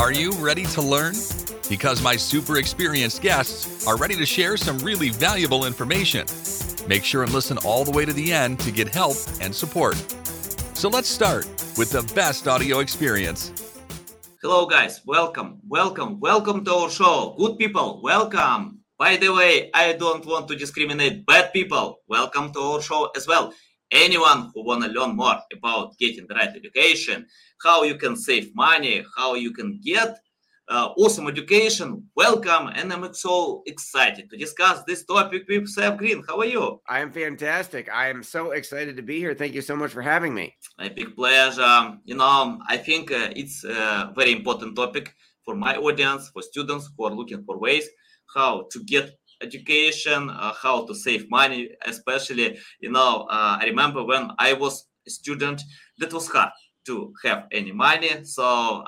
Are you ready to learn? Because my super experienced guests are ready to share some really valuable information. Make sure and listen all the way to the end to get help and support. So let's start with the best audio experience. Hello, guys. Welcome, welcome, welcome to our show. Good people, welcome. By the way, I don't want to discriminate bad people. Welcome to our show as well. Anyone who want to learn more about getting the right education, how you can save money, how you can get uh, awesome education. Welcome, and I'm so excited to discuss this topic with Seth Green. How are you? I am fantastic. I am so excited to be here. Thank you so much for having me. A big pleasure. You know, I think uh, it's a very important topic for my audience, for students who are looking for ways how to get education, uh, how to save money, especially, you know, uh, I remember when I was a student, that was hard to have any money. So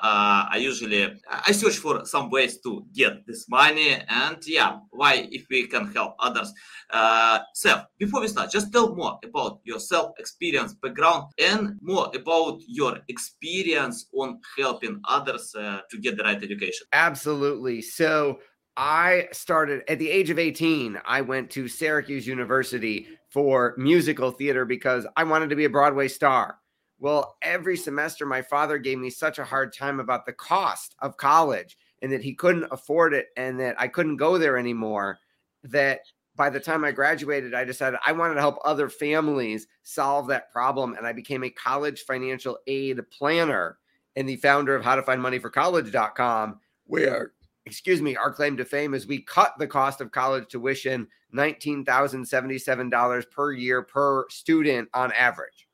uh, I usually I search for some ways to get this money, and yeah, why if we can help others. Uh, Seth, before we start, just tell more about yourself, experience, background, and more about your experience on helping others uh, to get the right education. Absolutely. So I started at the age of 18. I went to Syracuse University for musical theater because I wanted to be a Broadway star. Well, every semester, my father gave me such a hard time about the cost of college and that he couldn't afford it and that I couldn't go there anymore. That by the time I graduated, I decided I wanted to help other families solve that problem. And I became a college financial aid planner and the founder of howtofindmoneyforcollege.com, where excuse me, our claim to fame is we cut the cost of college tuition $19,077 per year per student on average.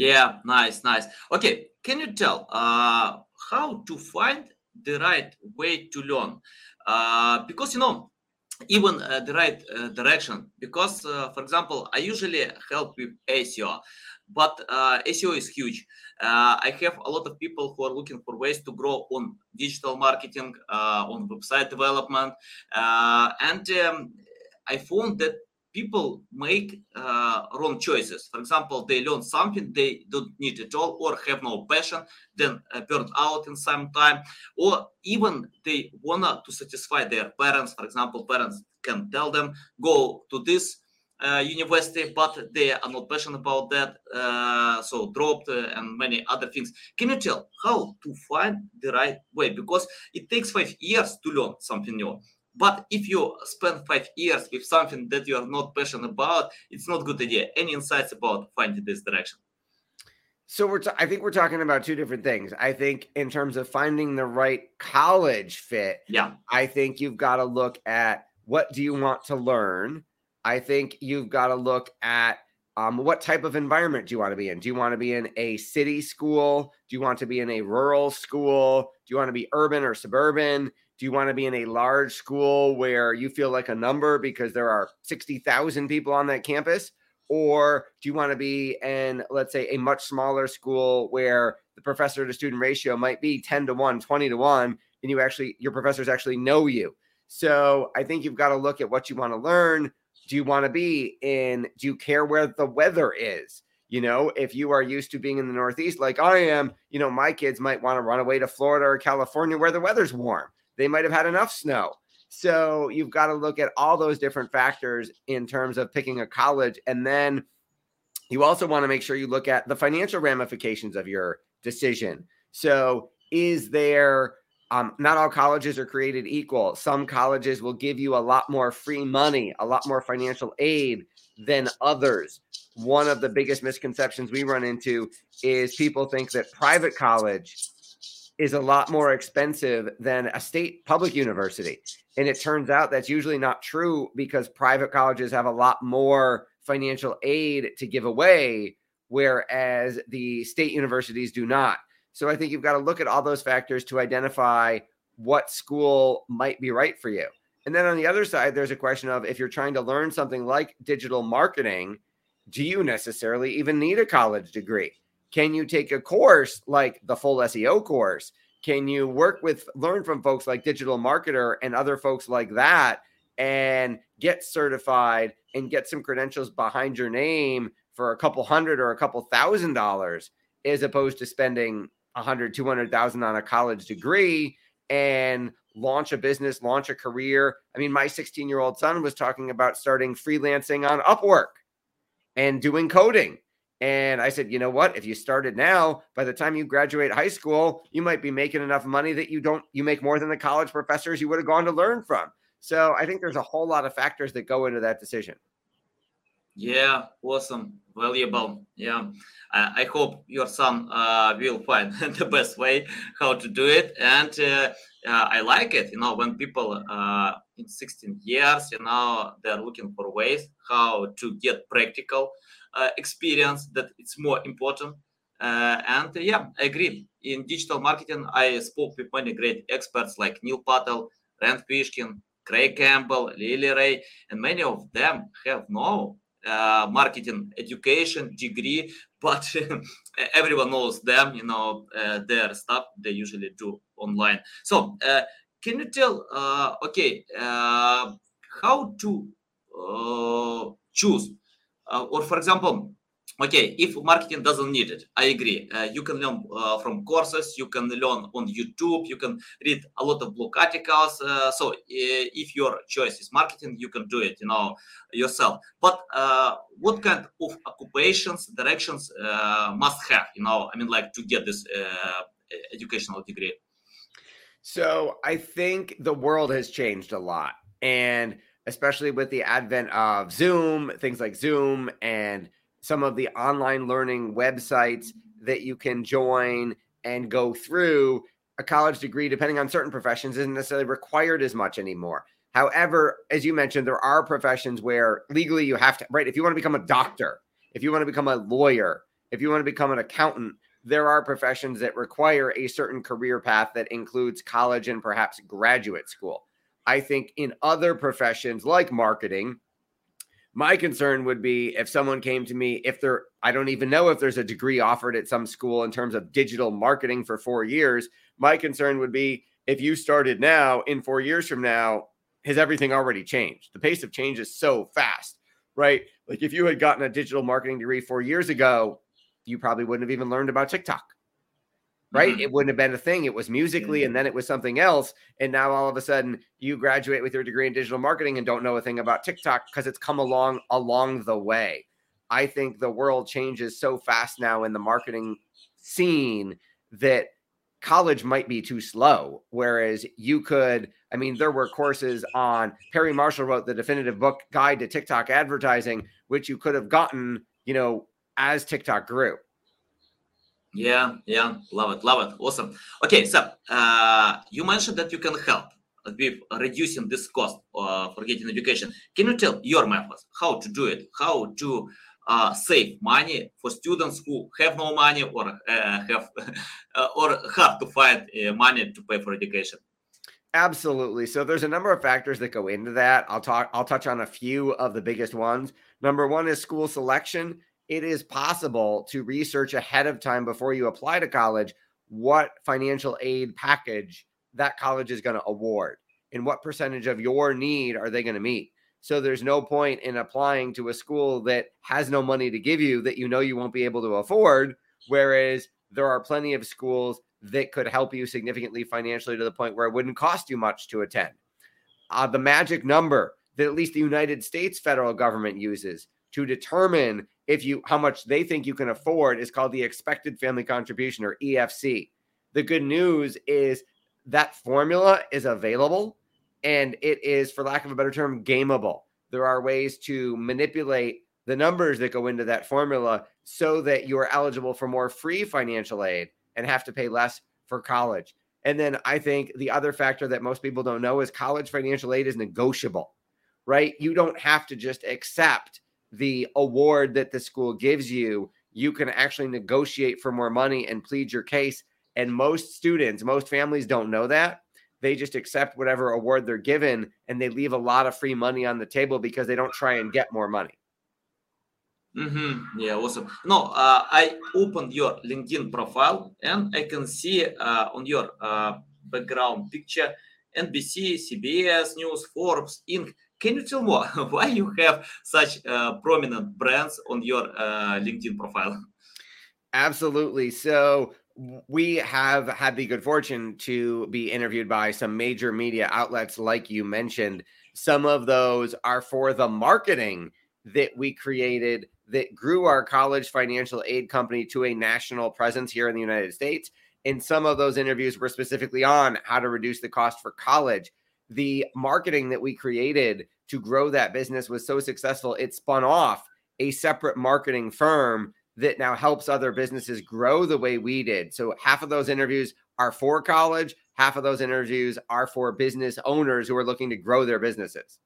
Yeah, nice, nice. Okay, can you tell uh, how to find the right way to learn? Uh, because you know, even uh, the right uh, direction. Because, uh, for example, I usually help with SEO, but uh, SEO is huge. I have a lot of people who are looking for ways to grow on digital marketing, on website development, and um, I found that people make uh, wrong choices. For example, they learn something they don't need at all or have no passion, then uh, out in some time, or even they wanna to satisfy their parents. For example, parents can tell them go to this uh, university, but they are not passionate about that, uh, so dropped uh, and many other things. Can you tell how to find the right way? Because it takes five years to learn something new. But if you spend five years with something that you are not passionate about, it's not good idea. Any insights about finding this direction? So we're t- I think we're talking about two different things. I think in terms of finding the right college fit, yeah. I think you've got to look at what do you want to learn? I think you've got to look at um, what type of environment do you want to be in? Do you want to be in a city school? Do you want to be in a rural school? Do you want to be urban or suburban? Do you want to be in a large school where you feel like a number because there are 60,000 people on that campus? Or do you want to be in, let's say, a much smaller school where the professor to student ratio might be 10 to 1, 20 to 1, and you actually, your professors actually know you? So I think you've got to look at what you want to learn. Do you want to be in, do you care where the weather is? You know, if you are used to being in the Northeast like I am, you know, my kids might want to run away to Florida or California where the weather's warm. They might have had enough snow. So you've got to look at all those different factors in terms of picking a college. And then you also want to make sure you look at the financial ramifications of your decision. So is there, um, not all colleges are created equal. Some colleges will give you a lot more free money, a lot more financial aid than others. One of the biggest misconceptions we run into is people think that private college is a lot more expensive than a state public university. And it turns out that's usually not true because private colleges have a lot more financial aid to give away, whereas the state universities do not. So I think you've got to look at all those factors to identify what school might be right for you. And then on the other side, there's a question of if you're trying to learn something like digital marketing, do you necessarily even need a college degree? Can you take a course like the full SEO course? Can you work with, learn from folks like Digital Marketer and other folks like that and get certified and get some credentials behind your name for a couple hundred or a couple thousand dollars as opposed to spending 100, 200,000 on a college degree and launch a business, launch a career. I mean, my 16 year old son was talking about starting freelancing on Upwork and doing coding. And I said, you know what? If you started now, by the time you graduate high school, you might be making enough money that you don't, you make more than the college professors you would have gone to learn from. So I think there's a whole lot of factors that go into that decision. Yeah, awesome, valuable. Yeah, I, I hope your son uh, will find the best way how to do it, and uh, uh, I like it. You know, when people uh, in 16 years, you know, they're looking for ways how to get practical experience. That it's more important. Uh, and yeah, I agree. In digital marketing, I spoke with many great experts like Neil Patel, Rand Fishkin, Craig Campbell, Lily Ray, and many of them have no uh, marketing education degree, but everyone knows them, you know, uh, their stuff they usually do online. So, uh, can you tell, uh, okay, uh, how to uh, or, for example, okay if marketing doesn't need it i agree. Uh, you can learn uh, from courses you can learn on youtube you can read a lot of blog articles uh, so if your choice is marketing you can do it you know yourself. But uh, what kind of occupations directions uh, must have you know i mean like to get this uh, educational degree? So i think the world has changed a lot and especially with the advent of zoom things like zoom and some of the online learning websites that you can join and go through a college degree depending on certain professions isn't necessarily required as much anymore. However as you mentioned there are professions where legally you have to right if you want to become a doctor if you want to become a lawyer if you want to become an accountant there are professions that require a certain career path that includes college and perhaps graduate school i think in other professions like marketing my concern would be if someone came to me, if there, I don't even know if there's a degree offered at some school in terms of digital marketing for four years. My concern would be if you started now, in four years from now, has everything already changed? The pace of change is so fast, right? Like if you had gotten a digital marketing degree four years ago, you probably wouldn't have even learned about TikTok right? Mm-hmm. It wouldn't have been a thing. It was Musical.ly, mm-hmm. and then it was something else. And now all of a sudden, you graduate with your degree in digital marketing and don't know a thing about TikTok because it's come along along the way. I think the world changes so fast now in the marketing scene that college might be too slow. Whereas you could, I mean, there were courses on Perry Marshall wrote the definitive book guide to TikTok advertising, which you could have gotten, you know, as TikTok grew. Yeah, yeah, love it, love it, awesome. Okay, so uh, you mentioned that you can help with reducing this cost uh, for getting education. Can you tell your methods how to do it? How to uh, save money for students who have no money or uh, have or have to find uh, money to pay for education? Absolutely. So there's a number of factors that go into that. I'll talk. I'll touch on a few of the biggest ones. Number one is school selection it is possible to research ahead of time before you apply to college what financial aid package that college is going to award and what percentage of your need are they going to meet. So there's no point in applying to a school that has no money to give you that you know you won't be able to afford. Whereas there are plenty of schools that could help you significantly financially to the point where it wouldn't cost you much to attend. Uh, the magic number that at least the United States federal government uses to determine if you how much they think you can afford is called the expected family contribution or EFC. The good news is that formula is available and it is for lack of a better term gameable. There are ways to manipulate the numbers that go into that formula so that you are eligible for more free financial aid and have to pay less for college. And then I think the other factor that most people don't know is college financial aid is negotiable, right? You don't have to just accept the award that the school gives you, you can actually negotiate for more money and plead your case. And most students, most families don't know that. They just accept whatever award they're given and they leave a lot of free money on the table because they don't try and get more money. Mm-hmm. Yeah, awesome. No, uh, I opened your LinkedIn profile and I can see uh, on your uh, background picture NBC, CBS News, Forbes, Inc. Can you tell more why you have such uh, prominent brands on your uh, LinkedIn profile? Absolutely. So we have had the good fortune to be interviewed by some major media outlets, like you mentioned. Some of those are for the marketing that we created that grew our college financial aid company to a national presence here in the United States. And some of those interviews were specifically on how to reduce the cost for college. The marketing that we created to grow that business was so successful, it spun off a separate marketing firm that now helps other businesses grow the way we did. So half of those interviews are for college, half of those interviews are for business owners who are looking to grow their businesses.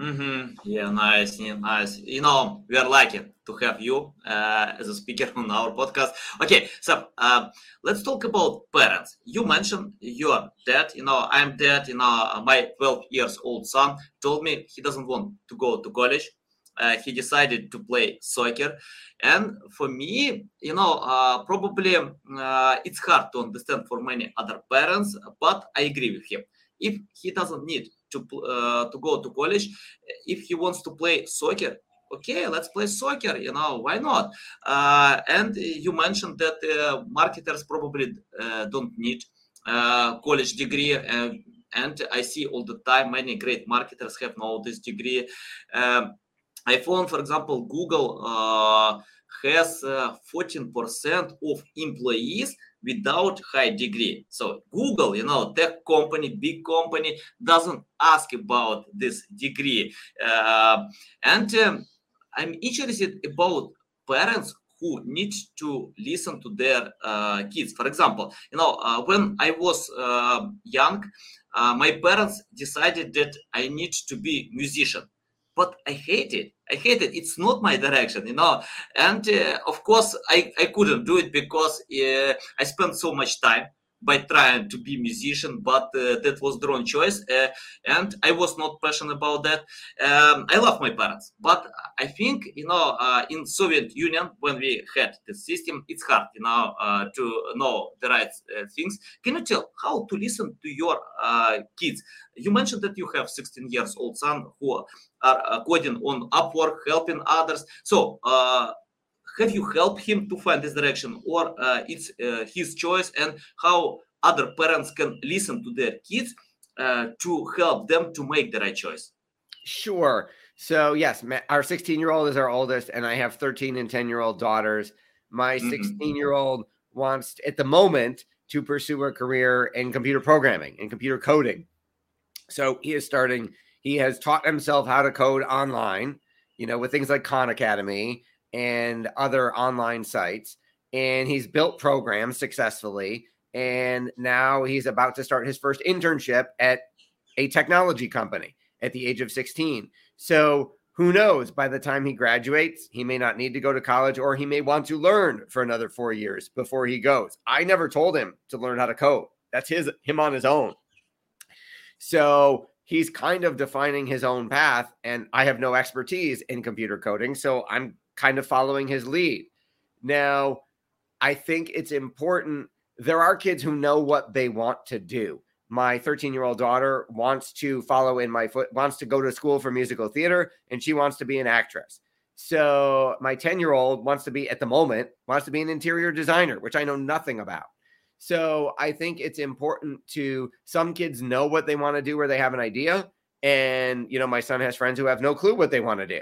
Mm-hmm. Yeah, nice, nice. You know, we are lucky to have you uh, as a speaker on our podcast. Okay, so uh, let's talk about parents. You mentioned your dad. You know, I'm dad. You know, my 12 years old son told me he doesn't want to go to college. Uh, he decided to play soccer, and for me, you know, uh, probably uh, it's hard to understand for many other parents. But I agree with him. If he doesn't need to uh, to go to college if he wants to play soccer okay let's play soccer you know why not? Uh, and you mentioned that uh, marketers probably uh, don't need uh, college degree and, and i see all the time many great marketers have no this degree. Um, i found for example google uh, has 14% of employees without high degree. So Google, you know, tech company, big company, doesn't ask about this degree. Uh, and um, I'm interested about parents who need to listen to their uh, kids. For example, you know, uh, when I was uh, young, uh, my parents decided that I need to be musician but I hate it. I hate it. It's not my direction, you know. And uh, of course, I, I couldn't do it because uh, I spent so much time by trying to be musician, but uh, that was the wrong choice, uh, and I was not passionate about that. Um, I love my parents, but I think you know uh, in Soviet Union when we had the system, it's hard you know to know the right things. Can you tell how to listen to your kids? You mentioned that you have 16 years old son who are coding on Upwork, helping others. So have you helped him to find this direction or uh, it's uh, his choice and how other parents can listen to their kids uh, to help them to make the right choice? Sure. So yes our 16 year old is our oldest and i have 13 and 10 year old daughters. My 16 mm-hmm. year old wants at the moment to pursue a career in computer programming and computer coding. So he is starting he has taught himself how to code online you know with things like khan academy and other online sites. And he's built programs successfully. And now he's about to start his first internship at a technology company at the age of 16. So who knows? By the time he graduates, he may not need to go to college or he may want to learn for another four years before he goes. I never told him to learn how to code. That's his him on his own. So he's kind of defining his own path. And I have no expertise in computer coding. So I'm kind of following his lead. Now, I think it's important. There are kids who know what they want to do. My 13 year old daughter wants to follow in my foot, wants to go to school for musical theater, and she wants to be an actress. So my 10 year old wants to be, at the moment, wants to be an interior designer, which I know nothing about. So I think it's important to some kids know what they want to do where they have an idea. And, you know, my son has friends who have no clue what they want to do.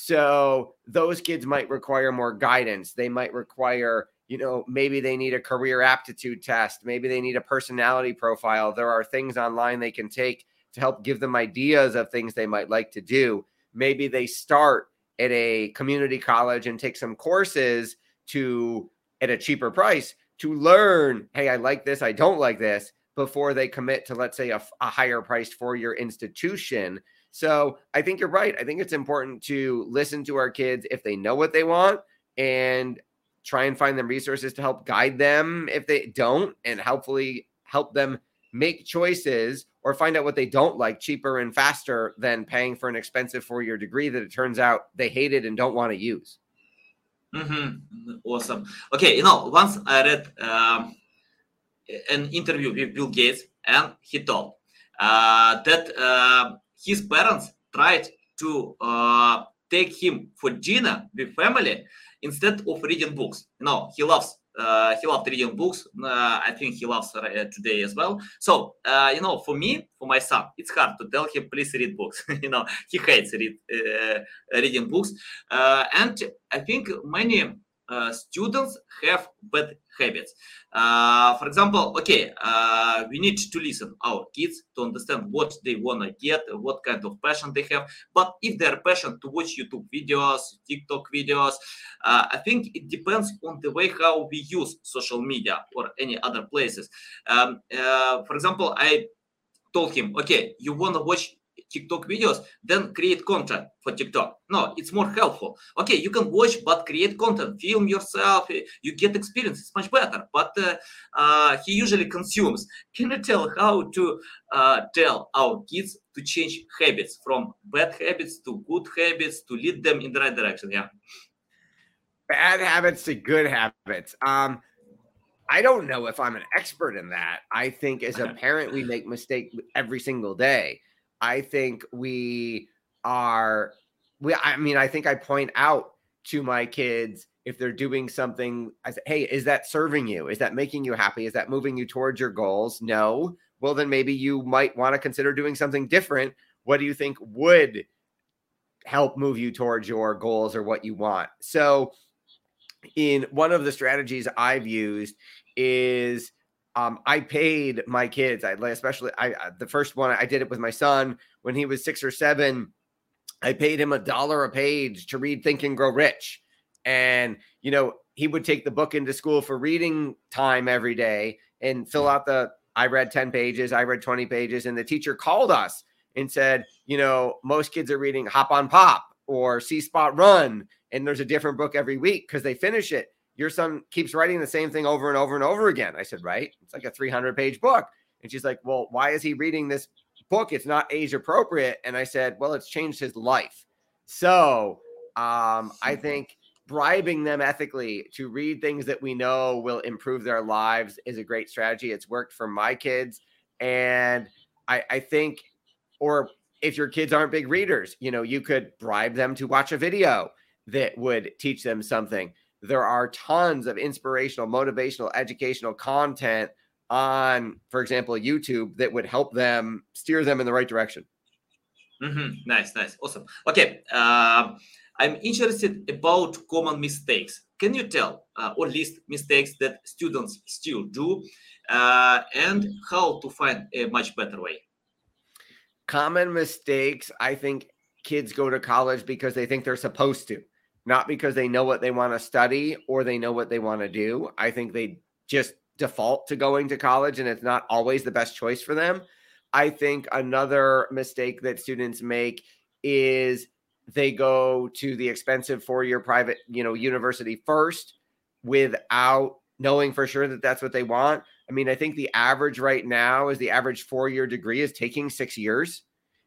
So those kids might require more guidance. They might require, you know, maybe they need a career aptitude test. Maybe they need a personality profile. There are things online they can take to help give them ideas of things they might like to do. Maybe they start at a community college and take some courses to at a cheaper price to learn, hey, I like this, I don't like this before they commit to let's say a, a higher priced four year institution so I think you're right. I think it's important to listen to our kids if they know what they want and try and find them resources to help guide them if they don't and hopefully help them make choices or find out what they don't like cheaper and faster than paying for an expensive four year degree that it turns out they hated and don't want to use. Mm-hmm. Awesome. Okay, you know, once I read um, an interview with Bill Gates, and he told uh, that uh, his parents tried to uh, take him for dinner with family instead of reading books. Know, he loves uh, he loved reading books. Uh, I think he loves uh, today as well. So, uh, you know, for me, for my son, it's hard to tell him, please read books. you know, he hates read, uh, reading books. Uh, and I think many uh, students have bad habits. Uh, for example, okay, uh, we need to listen our kids to understand what they want to get, what kind of passion they have. But if they're passionate to watch YouTube videos, TikTok videos, uh, I think it depends on the way how we use social media or any other places. Um, uh, for example, I told him, okay, you want to watch TikTok videos, then create content for TikTok. No, it's more helpful. Okay, you can watch, but create content, film yourself. You get experience. It's much better. But uh, uh, he usually consumes. Can you tell how to uh, tell our kids to change habits from bad habits to good habits to lead them in the right direction? Yeah. Bad habits to good habits. Um, I don't know if I'm an expert in that. I think as a parent, we make mistakes every single day. I think we are we I mean I think I point out to my kids if they're doing something I say hey is that serving you? Is that making you happy? Is that moving you towards your goals? No. Well then maybe you might want to consider doing something different. What do you think would help move you towards your goals or what you want? So in one of the strategies I've used is um, I paid my kids. I especially I the first one I did it with my son when he was six or seven. I paid him a dollar a page to read Think and Grow Rich, and you know he would take the book into school for reading time every day and fill out the. I read ten pages. I read twenty pages, and the teacher called us and said, you know, most kids are reading Hop on Pop or See Spot Run, and there's a different book every week because they finish it your son keeps writing the same thing over and over and over again. I said, right. It's like a 300 page book. And she's like, well, why is he reading this book? It's not age appropriate. And I said, well, it's changed his life. So um, I think bribing them ethically to read things that we know will improve their lives is a great strategy. It's worked for my kids. And I, I think, or if your kids aren't big readers, you know, you could bribe them to watch a video that would teach them something there are tons of inspirational, motivational, educational content on, for example, YouTube that would help them steer them in the right direction. Mm-hmm. Nice, nice, awesome. Okay, uh, I'm interested about common mistakes. Can you tell uh, or list mistakes that students still do, uh, and how to find a much better way? Common mistakes. I think kids go to college because they think they're supposed to not because they know what they want to study or they know what they want to do. I think they just default to going to college and it's not always the best choice for them. I think another mistake that students make is they go to the expensive four-year private, you know, university first without knowing for sure that that's what they want. I mean, I think the average right now is the average four-year degree is taking 6 years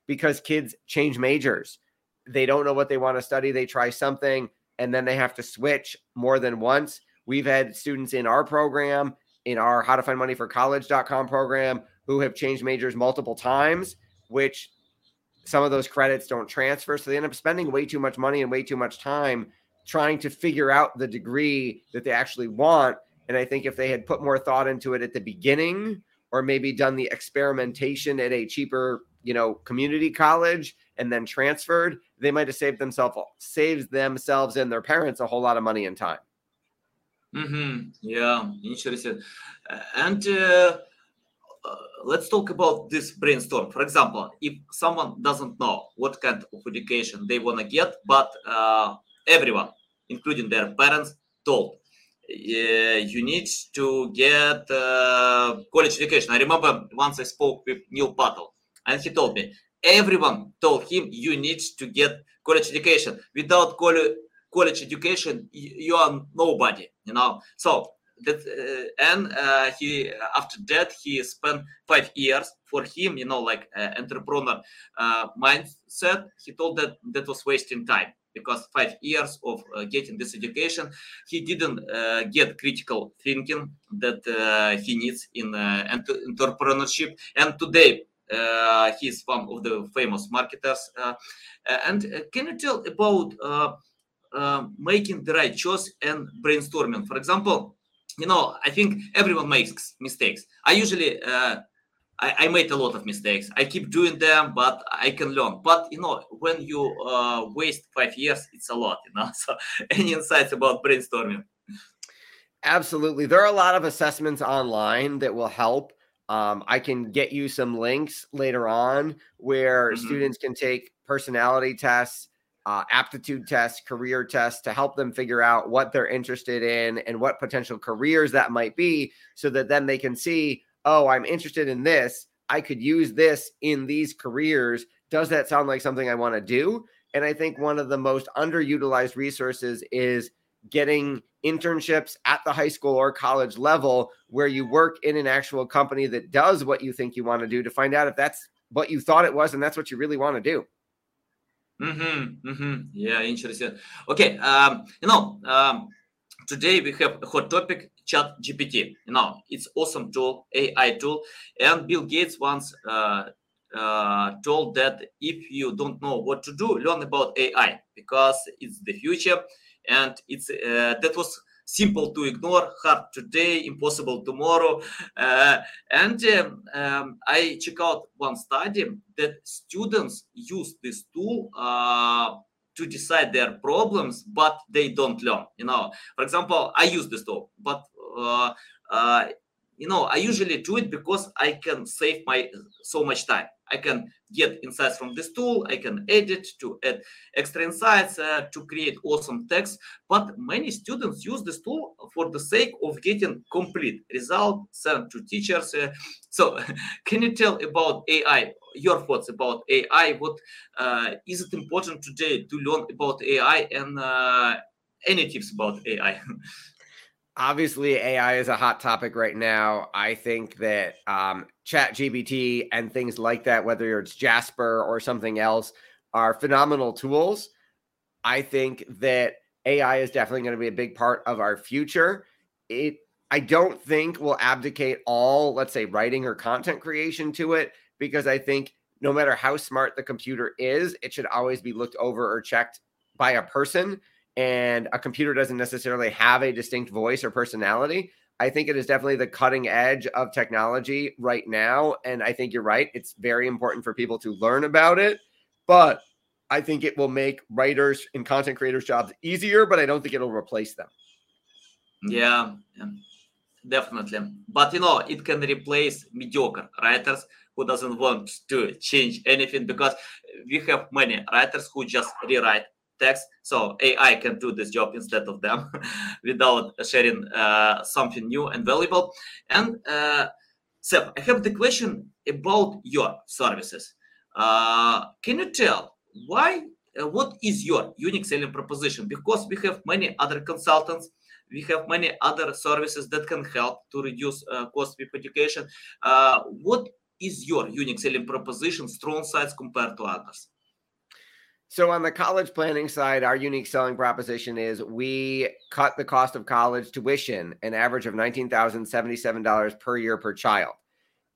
because kids change majors they don't know what they want to study. They try something and then they have to switch more than once. We've had students in our program, in our how to find money for college.com program, who have changed majors multiple times, which some of those credits don't transfer. So they end up spending way too much money and way too much time trying to figure out the degree that they actually want. And I think if they had put more thought into it at the beginning, or maybe done the experimentation at a cheaper, you know, community college and then transferred, they might have saved themselves saved themselves and their parents a whole lot of money and time. Mm-hmm. Yeah, interesting. And uh, uh, let's talk about this brainstorm. For example, if someone doesn't know what kind of education they want to get, but uh, everyone, including their parents, told you need to get uh, college education. I remember once I spoke with Neil Patel, and he told me everyone told him you need to get college education. Without college college education, you are nobody. You know. So that uh, and uh, he after that he spent five years for him. You know, like uh, entrepreneur mindset. He told that that was wasting time because five years of uh, getting this education, he didn't uh, get critical thinking that uh, he needs in entrepreneurship. And today, Uh, he's one of the famous marketers. Uh, uh, and can you tell about making the right choice and brainstorming? For example, you know, I think everyone makes mistakes. I usually, uh, I, I made a lot of mistakes. I keep doing them, but I can learn. But you know, when you uh, waste five years, it's a lot. You know. So, any insights about brainstorming? Absolutely. There are a lot of assessments online that will help. Um, I can get you some links later on where mm-hmm. students can take personality tests, uh, aptitude tests, career tests to help them figure out what they're interested in and what potential careers that might be so that then they can see, oh, I'm interested in this. I could use this in these careers. Does that sound like something I want to do? And I think one of the most underutilized resources is getting internships at the high school or college level where you work in an actual company that does what you think you want to do to find out if that's what you thought it was and that's what you really want to do. Mm-hmm, mm-hmm. Yeah, interesting. Okay, um, you know, um, today we have a hot topic, Chat GPT. You know, it's awesome tool, AI tool, and Bill Gates once uh, uh, told that if you don't know what to do, learn about AI because it's the future and it's uh, that was simple to ignore hard today impossible tomorrow. Uh, and um, um, i check out one study that students use this tool uh, to decide their problems but they don't learn you know. For example i use this tool but uh, uh, you know i usually do it because i can save my so much time I can get insights from this tool. I can edit to add extra insights uh, to create awesome text. But many students use this tool for the sake of getting complete result sent to teachers. Uh, so, can you tell about AI? Your thoughts about AI? What uh, is it important today to learn about AI and uh, any tips about AI? obviously AI is a hot topic right now. I think that um, Chat GPT and things like that, whether it's Jasper or something else, are phenomenal tools. I think that AI is definitely going to be a big part of our future. It I don't think we'll abdicate all, let's say, writing or content creation to it, because I think no matter how smart the computer is, it should always be looked over or checked by a person and a computer doesn't necessarily have a distinct voice or personality. I think it is definitely the cutting edge of technology right now. And I think you're right. It's very important for people to learn about it. But I think it will make writers and content creators' jobs easier, but I don't think it'll replace them. Mm-hmm. Yeah, yeah, definitely. But you know, it can replace mediocre writers who doesn't want to change anything because we have many writers who just rewrite text. So AI can do this job instead of them without sharing uh, something new and valuable. And uh, I have the question about your services. Uh, can you tell why? Uh, what is your unique selling proposition? Because we have many other consultants, we have many other services that can help to reduce uh, cost of education. Uh, what is your unique selling proposition, strong sides compared to others? So on the college planning side, our unique selling proposition is we cut the cost of college tuition an average of $19,077 per year per child.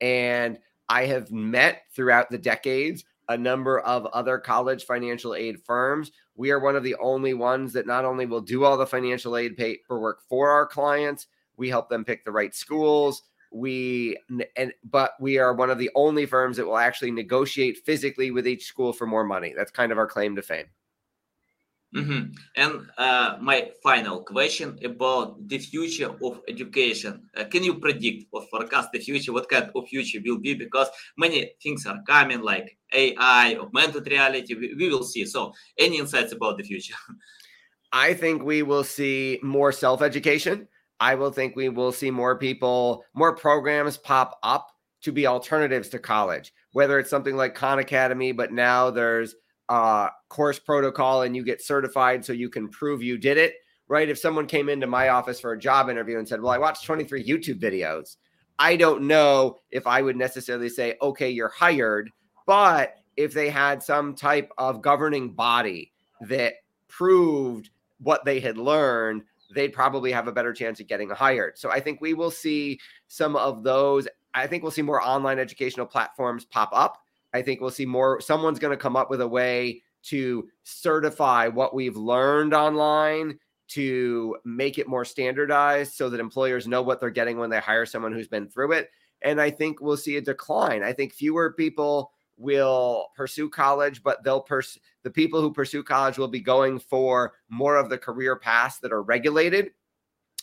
And I have met throughout the decades a number of other college financial aid firms. We are one of the only ones that not only will do all the financial aid paperwork for our clients, we help them pick the right schools, we and but we are one of the only firms that will actually negotiate physically with each school for more money. That's kind of our claim to fame. Mm-hmm. and uh, my final question about the future of education. Uh, can you predict or forecast the future? What kind of future will be? Because many things are coming like ai augmented reality. We, we will see. So any insights about the future? I think we will see more self-education I will think we will see more people, more programs pop up to be alternatives to college, whether it's something like Khan Academy, but now there's a course protocol and you get certified so you can prove you did it, right? If someone came into my office for a job interview and said, Well, I watched 23 YouTube videos, I don't know if I would necessarily say, Okay, you're hired. But if they had some type of governing body that proved what they had learned, they'd probably have a better chance of getting hired. So I think we will see some of those. I think we'll see more online educational platforms pop up. I think we'll see more. Someone's going to come up with a way to certify what we've learned online to make it more standardized so that employers know what they're getting when they hire someone who's been through it. And I think we'll see a decline. I think fewer people will pursue college, but they'll pursue the people who pursue college will be going for more of the career paths that are regulated,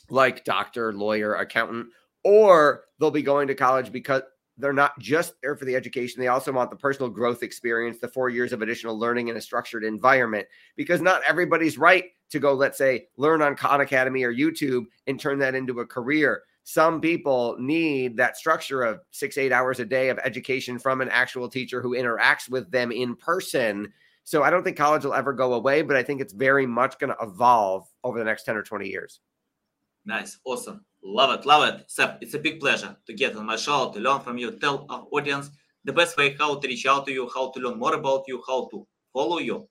like doctor, lawyer, accountant, or they'll be going to college because they're not just there for the education. They also want the personal growth experience, the four years of additional learning in a structured environment, because not everybody's right to go, let's say, learn on Khan Academy or YouTube and turn that into a career. Some people need that structure of six, eight hours a day of education from an actual teacher who interacts with them in person. So I don't think college will ever go away, but I think it's very much going to evolve over the next 10 or 20 years. Nice. Awesome. Love it. Love it. Seb, it's a big pleasure to get on my show, to learn from you. Tell our audience the best way how to reach out to you, how to learn more about you, how to follow you.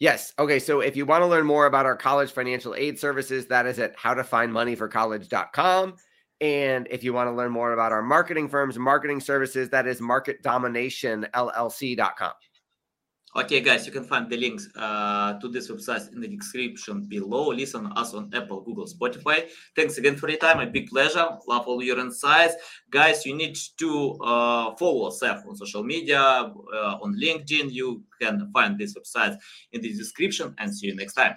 Yes. Okay. So if you want to learn more about our college financial aid services, that is at howtofindmoneyforcollege.com. And if you want to learn more about our marketing firms, marketing services, that is marketdominationllc.com. Okay, guys, you can find the links uh, to this website in the description below. Listen us on Apple, Google, Spotify. Thanks again for your time. A big pleasure. Love all your insights. Guys, you need to uh, follow Seth on social media, uh, on LinkedIn. You can find this website in the description and see you next time.